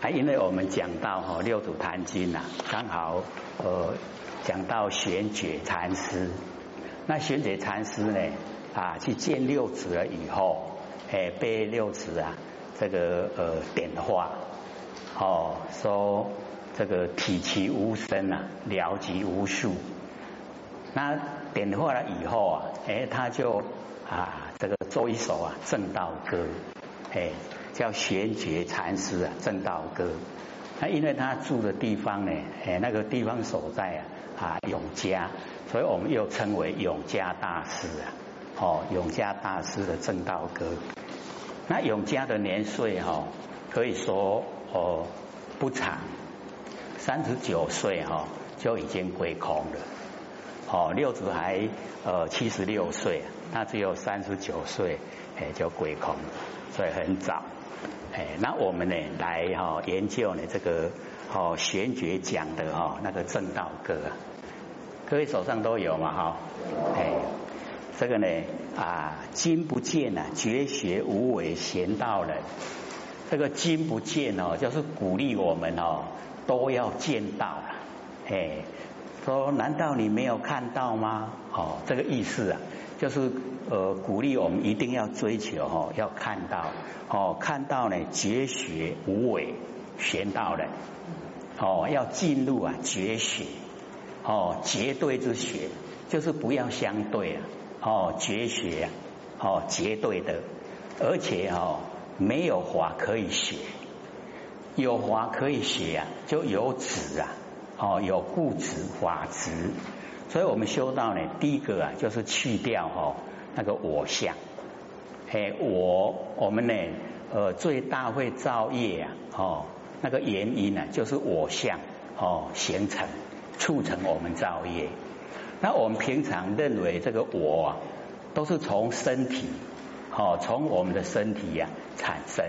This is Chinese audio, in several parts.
啊，因为我们讲到哈六祖坛经呐，刚好呃讲到玄觉禅师，那玄觉禅师呢啊去见六祖了以后，哎被六祖啊这个呃点化，哦说这个体其无声啊，了即无数。那点化了以后啊，哎他就啊这个奏一首啊正道歌，哎。叫玄觉禅师啊，正道歌。那因为他住的地方呢，哎，那个地方所在啊啊永嘉，所以我们又称为永嘉大师啊。哦，永嘉大师的正道歌。那永嘉的年岁哈，可以说哦不长，三十九岁哈就已经归空了。哦，六祖还呃七十六岁，他只有三十九岁哎就归空，所以很早。哎，那我们呢来哈研究呢这个哦玄觉讲的哈那个正道歌啊，各位手上都有嘛哈？哎，这个呢啊今不见啊绝学无为贤道人，这个今不见哦就是鼓励我们哦都要见到了，哎，说难道你没有看到吗？哦，这个意思啊。就是呃鼓励我们一定要追求哈，要看到哦，看到呢绝学无为玄道人哦，要进入啊绝学哦绝对之学，就是不要相对啊哦绝学啊哦绝对的，而且哦没有法可以学，有法可以学啊，就有止啊哦有固执法执。所以我们修道呢，第一个啊，就是去掉哈那个我相，哎，我我们呢，呃，最大会造业啊，哦，那个原因呢，就是我相哦形成，促成我们造业。那我们平常认为这个我啊，都是从身体，哦，从我们的身体呀产生。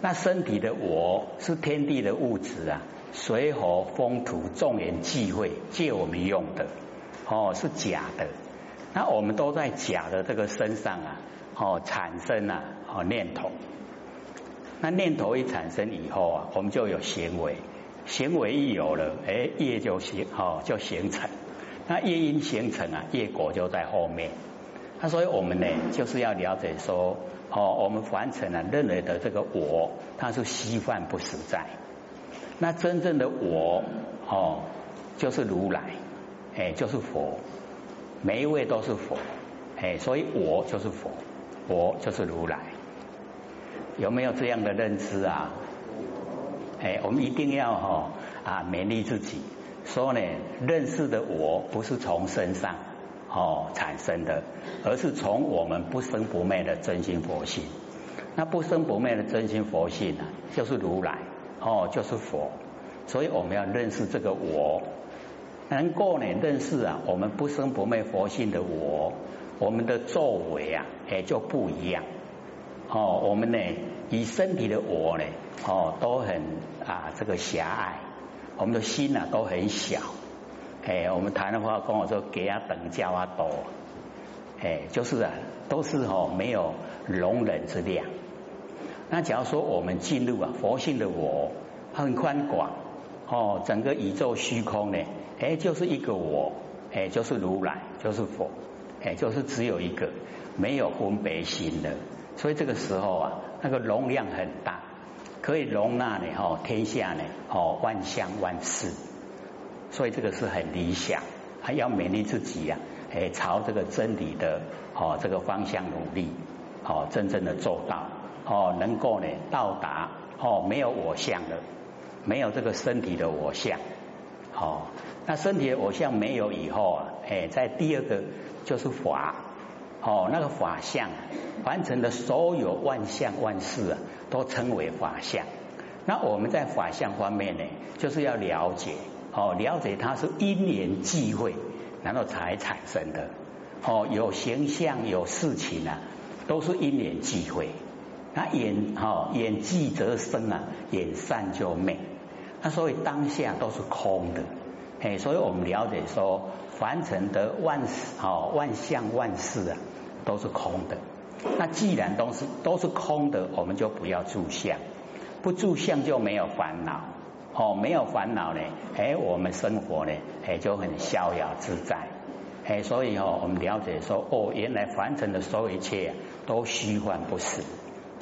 那身体的我是天地的物质啊，水火风土众人忌讳借我们用的。哦，是假的。那我们都在假的这个身上啊，哦，产生啊，哦念头。那念头一产生以后啊，我们就有行为，行为一有了，哎，业就形，哦，就形成。那业因形成啊，业果就在后面。那所以我们呢，就是要了解说，哦，我们凡尘啊，认为的这个我，它是虚幻不实在。那真正的我，哦，就是如来。哎，就是佛，每一位都是佛，哎，所以我就是佛，我就是如来，有没有这样的认知啊？哎，我们一定要哈啊勉励自己，说呢，认识的我不是从身上哦产生的，而是从我们不生不灭的真心佛性。那不生不灭的真心佛性呢，就是如来哦，就是佛，所以我们要认识这个我。能够呢认识啊，我们不生不灭佛性的我，我们的作为啊，也就不一样。哦，我们呢以身体的我呢，哦都很啊这个狭隘，我们的心呢都很小。哎，我们谈的话跟我说给啊等价啊多，哎就是啊都是哦没有容忍之量。那假如说我们进入啊佛性的我，很宽广哦，整个宇宙虚空呢。哎，就是一个我，哎，就是如来，就是佛，哎，就是只有一个，没有分别心的。所以这个时候啊，那个容量很大，可以容纳呢，哦，天下呢，哦，万象万事。所以这个是很理想，还要勉励自己呀，哎，朝这个真理的哦这个方向努力，哦，真正的做到，哦，能够呢到达，哦，没有我相的，没有这个身体的我相。哦，那身体的我相没有以后啊，哎，在第二个就是法，哦，那个法相，完成的所有万象万事啊，都称为法相。那我们在法相方面呢，就是要了解，哦，了解它是因缘际会，然后才产生的。哦，有形象有事情啊，都是因缘际会。那眼，哦，眼即则生啊，眼善就灭。那所以当下都是空的，哎，所以我们了解说，凡尘的万事哦，万象万事啊，都是空的。那既然都是都是空的，我们就不要住相，不住相就没有烦恼，哦，没有烦恼呢，哎，我们生活呢，哎，就很逍遥自在，哎，所以哦，我们了解说，哦，原来凡尘的所有一切都虚幻不实、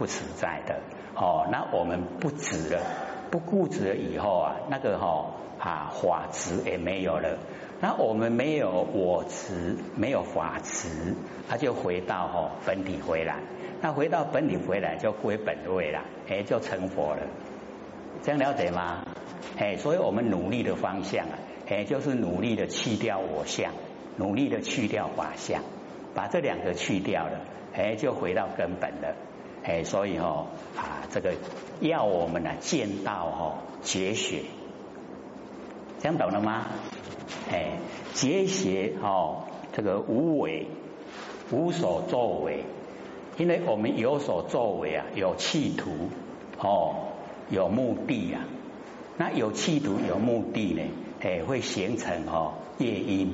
不实在的，哦，那我们不执了，不固执了以后啊，那个哈啊法执也没有了。那我们没有我执，没有法执，他就回到哈本体回来。那回到本体回来就归本位了，哎，就成佛了。这样了解吗？哎，所以我们努力的方向啊，哎，就是努力的去掉我相，努力的去掉法相，把这两个去掉了，哎，就回到根本了。哎，所以哦啊，这个要我们呢见到哈绝学，这样懂了吗？哎，结邪哦，这个无为，无所作为，因为我们有所作为啊，有企图哦，有目的啊。那有企图有目的呢，哎，会形成哦业因。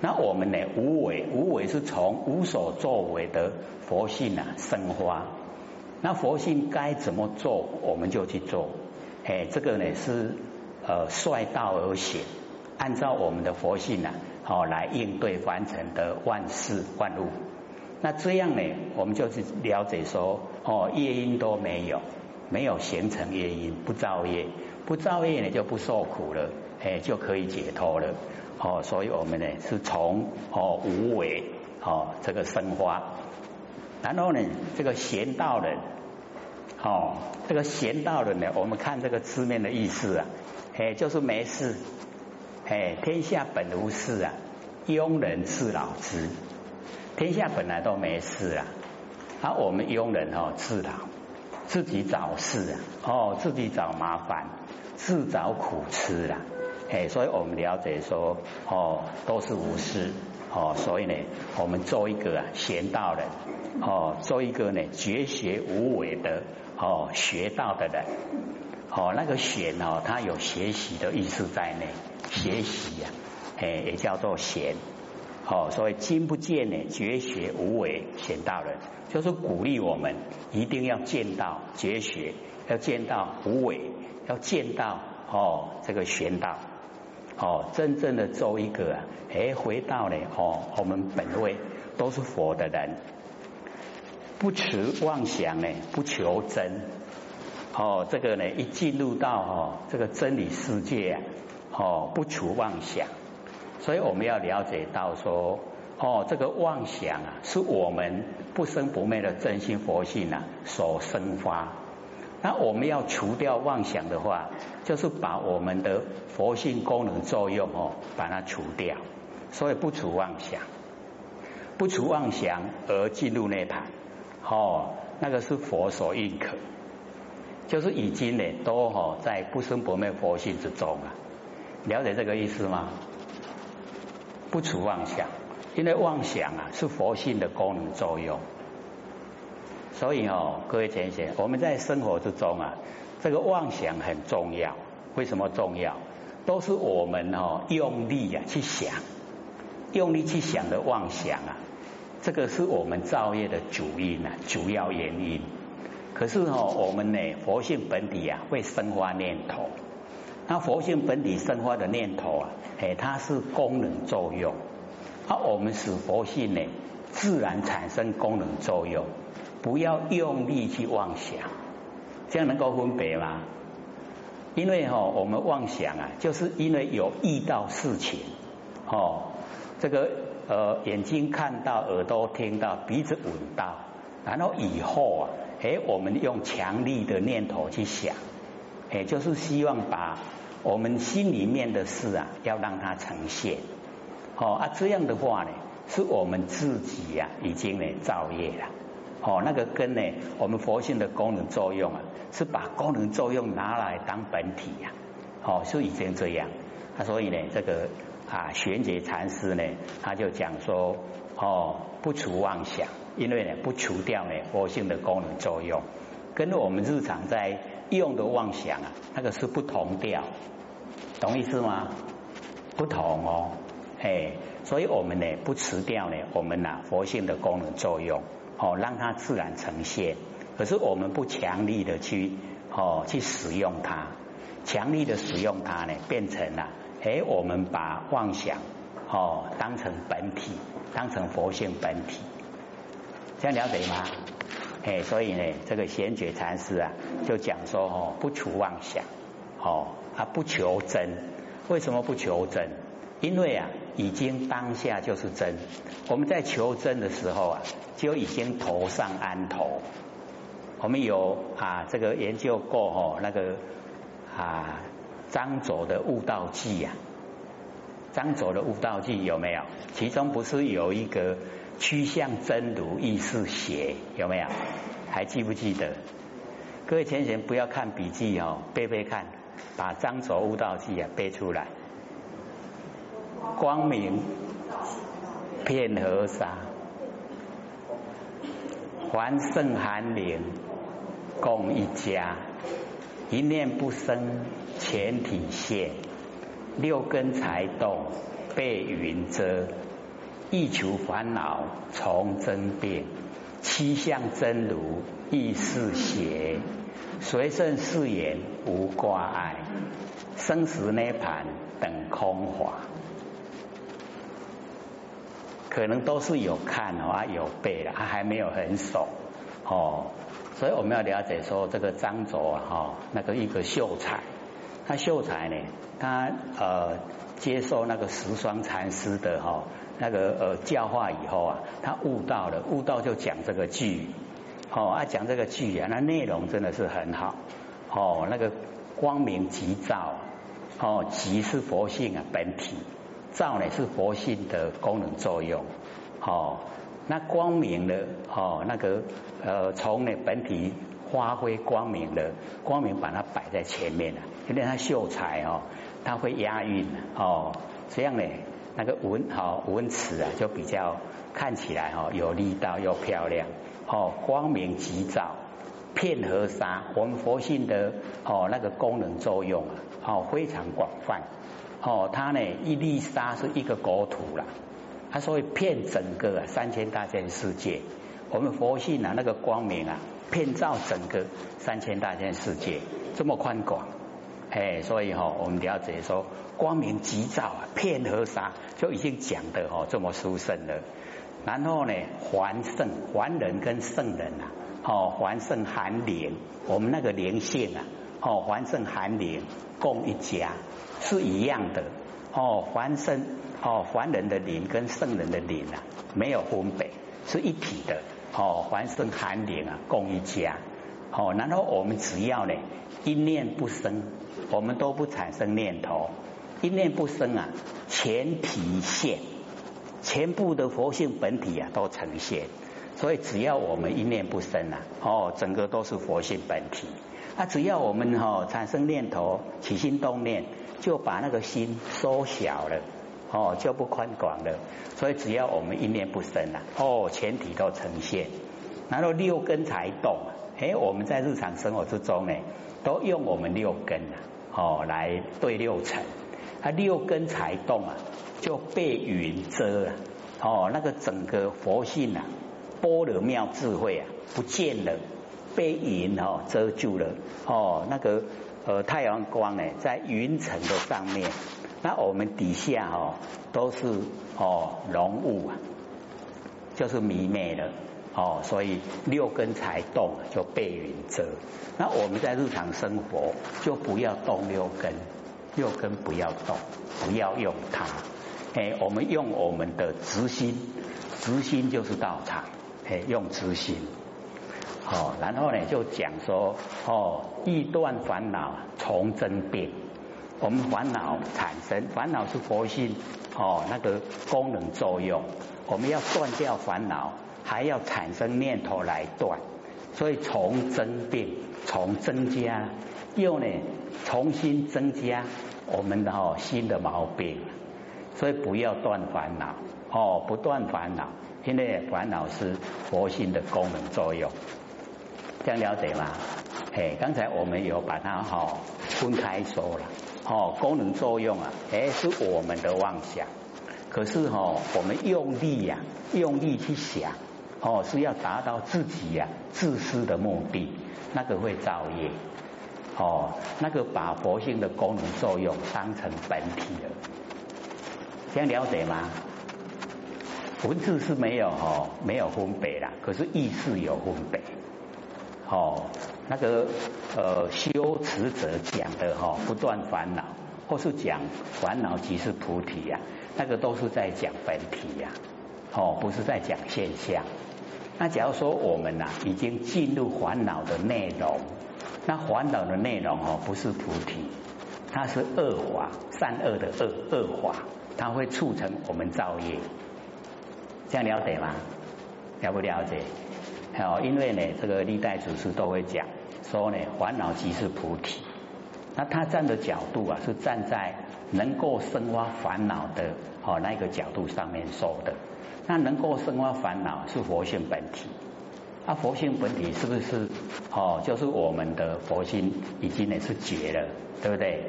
那我们呢，无为，无为是从无所作为的佛性啊生花。那佛性该怎么做，我们就去做。哎，这个呢是呃率道而行。按照我们的佛性呢，好来应对凡尘的万事万物。那这样呢，我们就是了解说，哦，业因都没有，没有形成业因，不造业，不造业呢就不受苦了，哎，就可以解脱了。哦，所以我们呢是从哦无为哦这个生花，然后呢这个贤道人，哦这个贤道人呢，我们看这个字面的意思啊，哎就是没事。哎，天下本无事啊，庸人自扰之。天下本来都没事啊，而我们庸人哦自扰，自己找事啊，哦自己找麻烦，自找苦吃啦。哎，所以我们了解说，哦都是无事哦，所以呢，我们做一个啊贤道人，哦做一个呢绝学无为的哦学道的人，哦那个贤哦，他有学习的意思在内。学习呀，哎，也叫做贤，哦，所以今不见呢，绝学无为贤道人，就是鼓励我们一定要见到绝学，要见到无为，要见到哦这个玄道，哦，真正的做一个啊哎回到呢哦我们本位都是佛的人，不持妄想呢，不求真，哦，这个呢一进入到哦这个真理世界啊。哦，不除妄想，所以我们要了解到说，哦，这个妄想啊，是我们不生不灭的真心佛性啊所生发。那我们要除掉妄想的话，就是把我们的佛性功能作用哦，把它除掉。所以不除妄想，不除妄想而进入内坛，哦，那个是佛所认可，就是已经呢都哦在不生不灭佛性之中啊。了解这个意思吗？不除妄想，因为妄想啊是佛性的功能作用，所以哦，各位同学，我们在生活之中啊，这个妄想很重要。为什么重要？都是我们哦用力啊去想，用力去想的妄想啊，这个是我们造业的主因啊，主要原因。可是哦，我们呢佛性本体啊会生发念头。那佛性本体生发的念头啊，哎，它是功能作用。啊，我们使佛性呢自然产生功能作用，不要用力去妄想，这样能够分别吗？因为哈，我们妄想啊，就是因为有遇到事情，哦，这个呃眼睛看到，耳朵听到，鼻子闻到，然后以后啊，哎，我们用强力的念头去想，哎，就是希望把。我们心里面的事啊，要让它呈现，哦啊，这样的话呢，是我们自己呀已经呢造业了，哦，那个根呢，我们佛性的功能作用啊，是把功能作用拿来当本体呀，哦，是已经这样，啊，所以呢，这个啊玄觉禅师呢，他就讲说，哦，不除妄想，因为呢，不除掉呢佛性的功能作用，跟我们日常在。用的妄想啊，那个是不同调，懂意思吗？不同哦，哎，所以我们呢不辞掉呢，我们呐佛性的功能作用，哦，让它自然呈现。可是我们不强力的去哦去使用它，强力的使用它呢，变成了哎，我们把妄想哦当成本体，当成佛性本体，这样了解吗？哎，所以呢，这个贤觉禅师啊，就讲说哦，不除妄想，哦，他不求真，为什么不求真？因为啊，已经当下就是真。我们在求真的时候啊，就已经头上安头。我们有啊，这个研究过哦，那个啊，张左的悟道记啊，张左的悟道记有没有？其中不是有一个？趋向真如意识邪有没有？还记不记得？各位前贤不要看笔记哦，背背看，把张卓悟道记啊背出来。光明片河沙，还胜寒灵共一家，一念不生全体现，六根才动被云遮。一求烦恼从真变，七相真如亦是邪。随顺誓言无挂碍，生死涅盘等空华。可能都是有看啊有背的，他还没有很熟哦。所以我们要了解说，这个张卓啊哈那个一个秀才，他秀才呢，他呃接受那个十双禅师的哈。那个呃教化以后啊，他悟到了，悟到就讲这个句，哦啊讲这个句啊，那内容真的是很好，哦那个光明即照，哦即是佛性啊本体，照呢是佛性的功能作用，哦那光明的哦那个呃从呢本体发挥光明的光明把它摆在前面了，因为他秀才哦他会押韵哦这样呢。那个文好文词啊，就比较看起来哈有力道又漂亮，哦光明急照，片和沙，我们佛性的哦那个功能作用啊，哦非常广泛，哦它呢一粒沙是一个国土了，它所以遍整个三千大千世界，我们佛性啊那个光明啊，遍照整个三千大千世界，这么宽广。哎，所以哈，我们了解说，光明急照啊，片河沙就已经讲的哦这么殊胜了。然后呢，还圣还人跟圣人啊，哦还圣含灵，我们那个灵性啊，哦还圣含灵共一家是一样的。哦凡圣哦凡人的灵跟圣人的灵啊，没有分别，是一体的。哦凡圣含灵啊，共一家。哦，然后我们只要呢一念不生。我们都不产生念头，一念不生啊，全体现，全部的佛性本体啊都呈现。所以只要我们一念不生啊，哦，整个都是佛性本体。那只要我们哈产生念头，起心动念，就把那个心缩小了，哦，就不宽广了。所以只要我们一念不生啊，哦，全体都呈现。然后六根才动，哎，我们在日常生活之中呢，都用我们六根啊。哦，来对六尘，它六根才动啊，就被云遮了。哦，那个整个佛性啊，般若妙智慧啊，不见了，被云哦遮住了。哦，那个呃太阳光呢，在云层的上面，那我们底下哦都是哦浓雾啊，就是迷昧了。哦，所以六根才动，就被云遮。那我们在日常生活就不要动六根，六根不要动，不要用它。哎，我们用我们的直心，直心就是道场。哎，用直心。哦，然后呢就讲说，哦，欲断烦恼从真变。我们烦恼产生，烦恼是佛性哦那个功能作用，我们要断掉烦恼。还要产生念头来断，所以从增变，从增加，又呢重新增加我们的哦新的毛病，所以不要断烦恼哦，不断烦恼，因为烦恼是佛心的功能作用，这样了解吗？哎，刚才我们有把它哈分开说了，哦功能作用啊，哎是我们的妄想，可是哈我们用力呀，用力去想。哦，是要达到自己呀自私的目的，那个会造业。哦，那个把佛性的功能作用当成本体了，这样了解吗？文字是没有哈，没有分别啦，可是意识有分别。哦，那个呃修持者讲的哈，不断烦恼，或是讲烦恼即是菩提呀，那个都是在讲本体呀，哦，不是在讲现象。那假如说我们呐已经进入烦恼的内容。那烦恼的内容哦，不是菩提，它是恶法，善恶的恶恶法，它会促成我们造业。这样了解吗？了不了解？好，因为呢，这个历代祖师都会讲说呢，烦恼即是菩提。那他站的角度啊，是站在能够生发烦恼的哦那个角度上面说的。那能够生发烦恼是佛性本体。那佛性本体是不是哦？就是我们的佛心已经呢是绝了，对不对？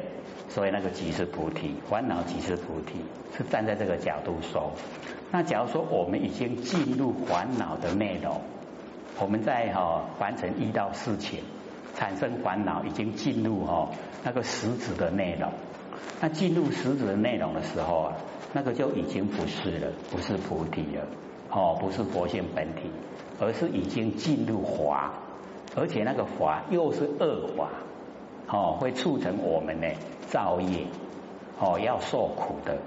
所以那个即是菩提，烦恼即是菩提，是站在这个角度说。那假如说我们已经进入烦恼的内容，我们在哈完成一到四情产生烦恼，已经进入哈那个实质的内容。那进入实质的内容的时候啊，那个就已经不是了，不是菩提了，哦，不是佛性本体。而是已经进入华，而且那个华又是恶华，哦，会促成我们呢造业，哦，要受苦的，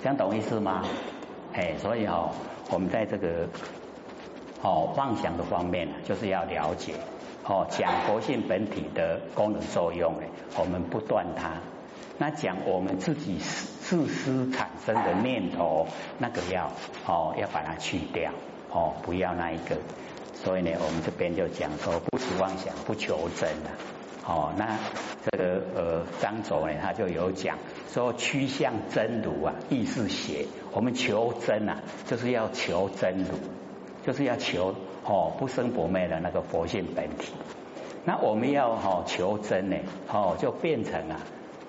这样懂意思吗？哎，所以哦，我们在这个哦妄想的方面呢，就是要了解哦讲佛性本体的功能作用呢，我们不断它。那讲我们自己自私产生的念头，那个要哦要把它去掉。哦，不要那一个，所以呢，我们这边就讲说，不持妄想，不求真了。哦，那这个呃张总呢，他就有讲说，趋向真如啊，意是邪。我们求真啊，就是要求真如，就是要求哦不生不灭的那个佛性本体。那我们要哈求真呢，哦就变成啊，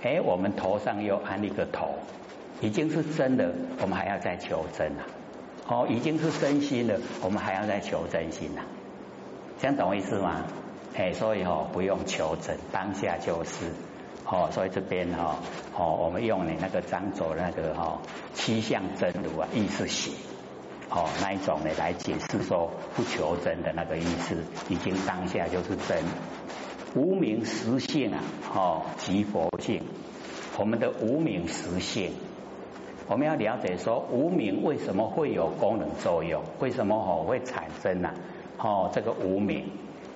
哎，我们头上又安一个头，已经是真的，我们还要再求真啊。哦，已经是真心了，我们还要再求真心呐？这样懂我意思吗？哎，所以哦，不用求真，当下就是。哦，所以这边哈，哦，我们用你那个张卓那个哈七相真如啊，意思写，哦，那一种呢来解释说不求真的那个意思，已经当下就是真。无名实性啊，哦，即佛性，我们的无名实性。我们要了解说无名为什么会有功能作用？为什么哦会产生呢？哦，这个无名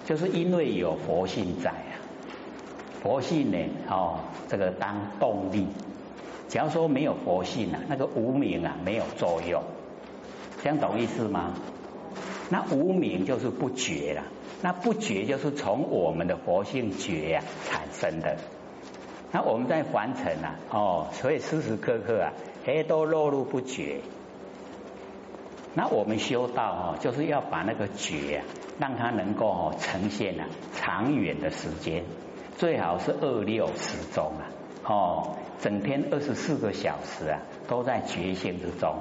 就是因为有佛性在啊。佛性呢，哦，这个当动力。假如说没有佛性啊，那个无名啊没有作用，这样懂意思吗？那无名就是不觉了，那不觉就是从我们的佛性觉呀产生的。那我们在凡尘啊，哦，所以时时刻刻啊。哎，都落入不觉。那我们修道哦，就是要把那个觉啊，让它能够哦呈现啊长远的时间，最好是二六时钟啊，哦，整天二十四个小时啊，都在觉性之中。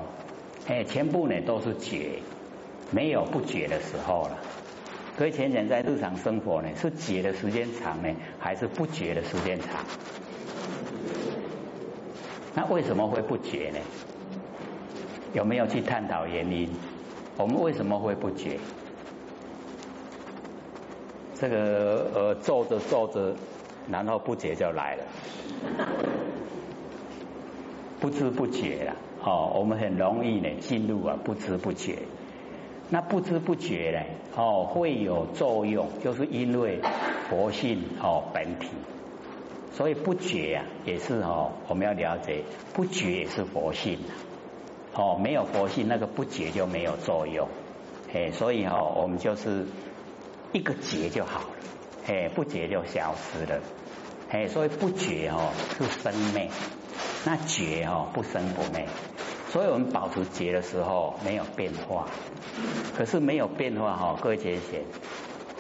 哎，全部呢都是觉，没有不觉的时候了。所以浅浅在日常生活呢，是觉的时间长呢，还是不觉的时间长？那为什么会不觉呢？有没有去探讨原因？我们为什么会不觉？这个呃，坐着坐着，然后不觉就来了，不知不觉了。哦，我们很容易呢进入啊不知不觉。那不知不觉呢，哦，会有作用，就是因为佛性哦本体。所以不觉啊，也是哦，我们要了解，不觉也是佛性哦，没有佛性，那个不觉就没有作用，哎，所以哦，我们就是一个觉就好了，哎，不觉就消失了，哎，所以不觉哦是生灭，那觉哦不生不灭，所以我们保持觉的时候没有变化，可是没有变化哈，各位姐姐，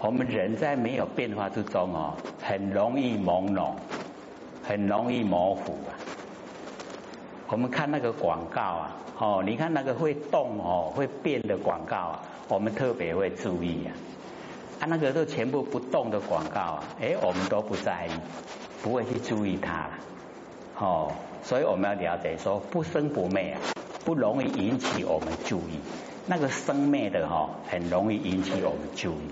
我们人在没有变化之中哦，很容易朦胧。很容易模糊啊！我们看那个广告啊，哦，你看那个会动哦、会变的广告啊，我们特别会注意啊。啊，那个都全部不动的广告啊，哎，我们都不在意，不会去注意它，哦，所以我们要了解说不生不灭啊，不容易引起我们注意，那个生灭的哈，很容易引起我们注意，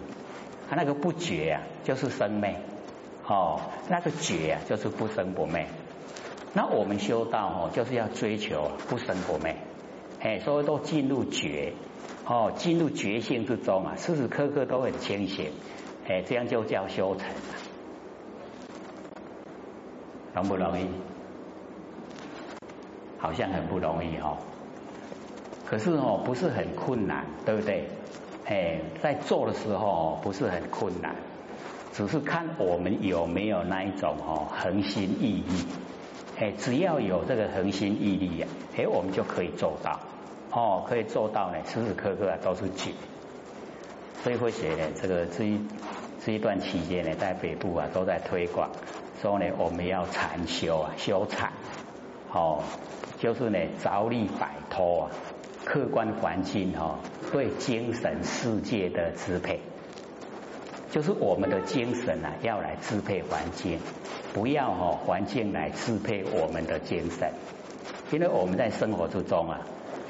它那个不觉啊，就是生灭，哦，那个觉啊，就是不生不灭，那我们修道哦，就是要追求不生不灭，哎，所以都进入觉。哦，进入觉性之中啊，时时刻刻都很清醒，哎，这样就叫修成，容不容易？好像很不容易哦。可是哦，不是很困难，对不对？哎，在做的时候不是很困难，只是看我们有没有那一种哦恒心毅力。哎，只要有这个恒心毅力呀，哎，我们就可以做到。哦，可以做到呢，时时刻刻啊都是紧，所以会写呢，这个这一这一段期间呢，在北部啊都在推广，说呢我们要禅修啊，修禅，哦，就是呢着力摆脱啊客观环境哈对精神世界的支配，就是我们的精神啊要来支配环境，不要哈环境来支配我们的精神，因为我们在生活之中啊。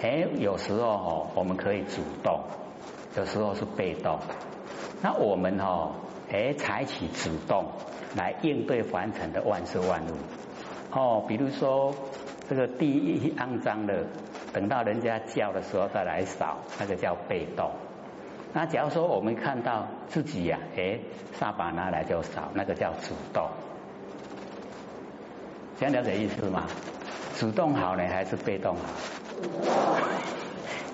哎，有时候哦，我们可以主动；有时候是被动。那我们哦，哎，采取主动来应对凡尘的万事万物。哦，比如说这个地一肮脏的，等到人家叫的时候再来扫，那个叫被动。那假如说我们看到自己呀，哎，扫把拿来就扫，那个叫主动。这样了解意思吗？主动好呢，还是被动好？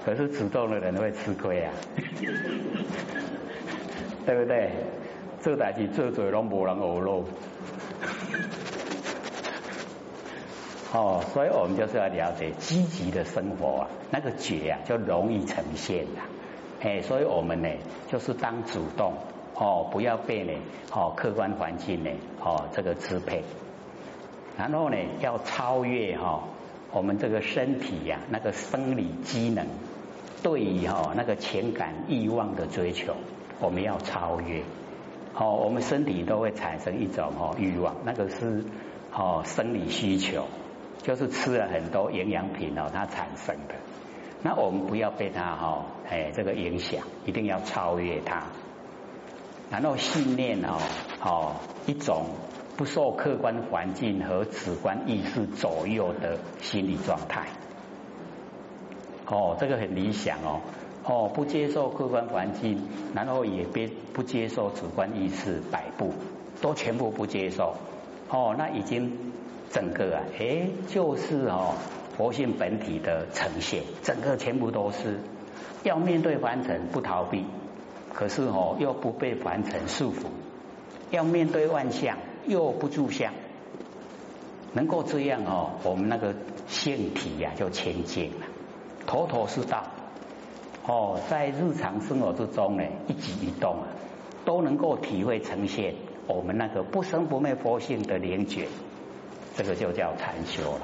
可是主动的人会吃亏啊，对不对？做代志做做拢无人学咯。哦，所以我们就是要了解积极的生活啊，那个觉啊就容易呈现了。哎，所以我们呢就是当主动哦，不要被呢哦客观环境呢哦这个支配，然后呢要超越哈。我们这个身体呀，那个生理机能对于哈那个情感欲望的追求，我们要超越。哦，我们身体都会产生一种哦欲望，那个是哦生理需求，就是吃了很多营养品哦它产生的。那我们不要被它哈哎这个影响，一定要超越它。然后信念哦哦一种。不受客观环境和主观意识左右的心理状态，哦，这个很理想哦，哦，不接受客观环境，然后也别不接受主观意识摆布，都全部不接受，哦，那已经整个啊，哎，就是哦，佛性本体的呈现，整个全部都是要面对凡尘不逃避，可是哦，又不被凡尘束缚，要面对万象。又不住相，能够这样哦，我们那个性体呀就清净了，头头是道哦，在日常生活之中呢，一举一动啊，都能够体会呈现我们那个不生不灭佛性的灵觉，这个就叫禅修了。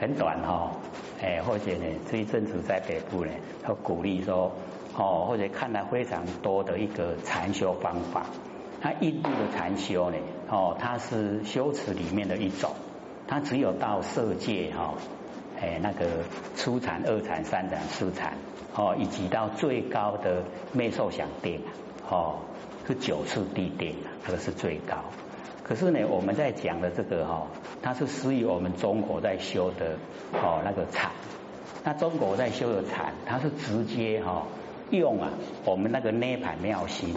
很短哈，哎，或者呢，这一阵子在北部呢，他鼓励说哦，或者看了非常多的一个禅修方法。那印度的禅修呢？哦，它是修持里面的一种，它只有到色界哈，哎，那个初禅、二禅、三禅、四禅，哦，以及到最高的灭受想定，哦，是九次地定，这个是最高。可是呢，我们在讲的这个哈，它是属于我们中国在修的哦那个禅。那中国在修的禅，它是直接哈用啊我们那个涅盘妙心。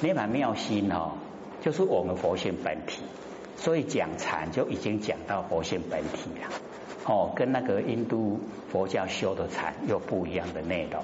涅盘妙心哦，就是我们佛性本体，所以讲禅就已经讲到佛性本体了，哦，跟那个印度佛教修的禅又不一样的内容。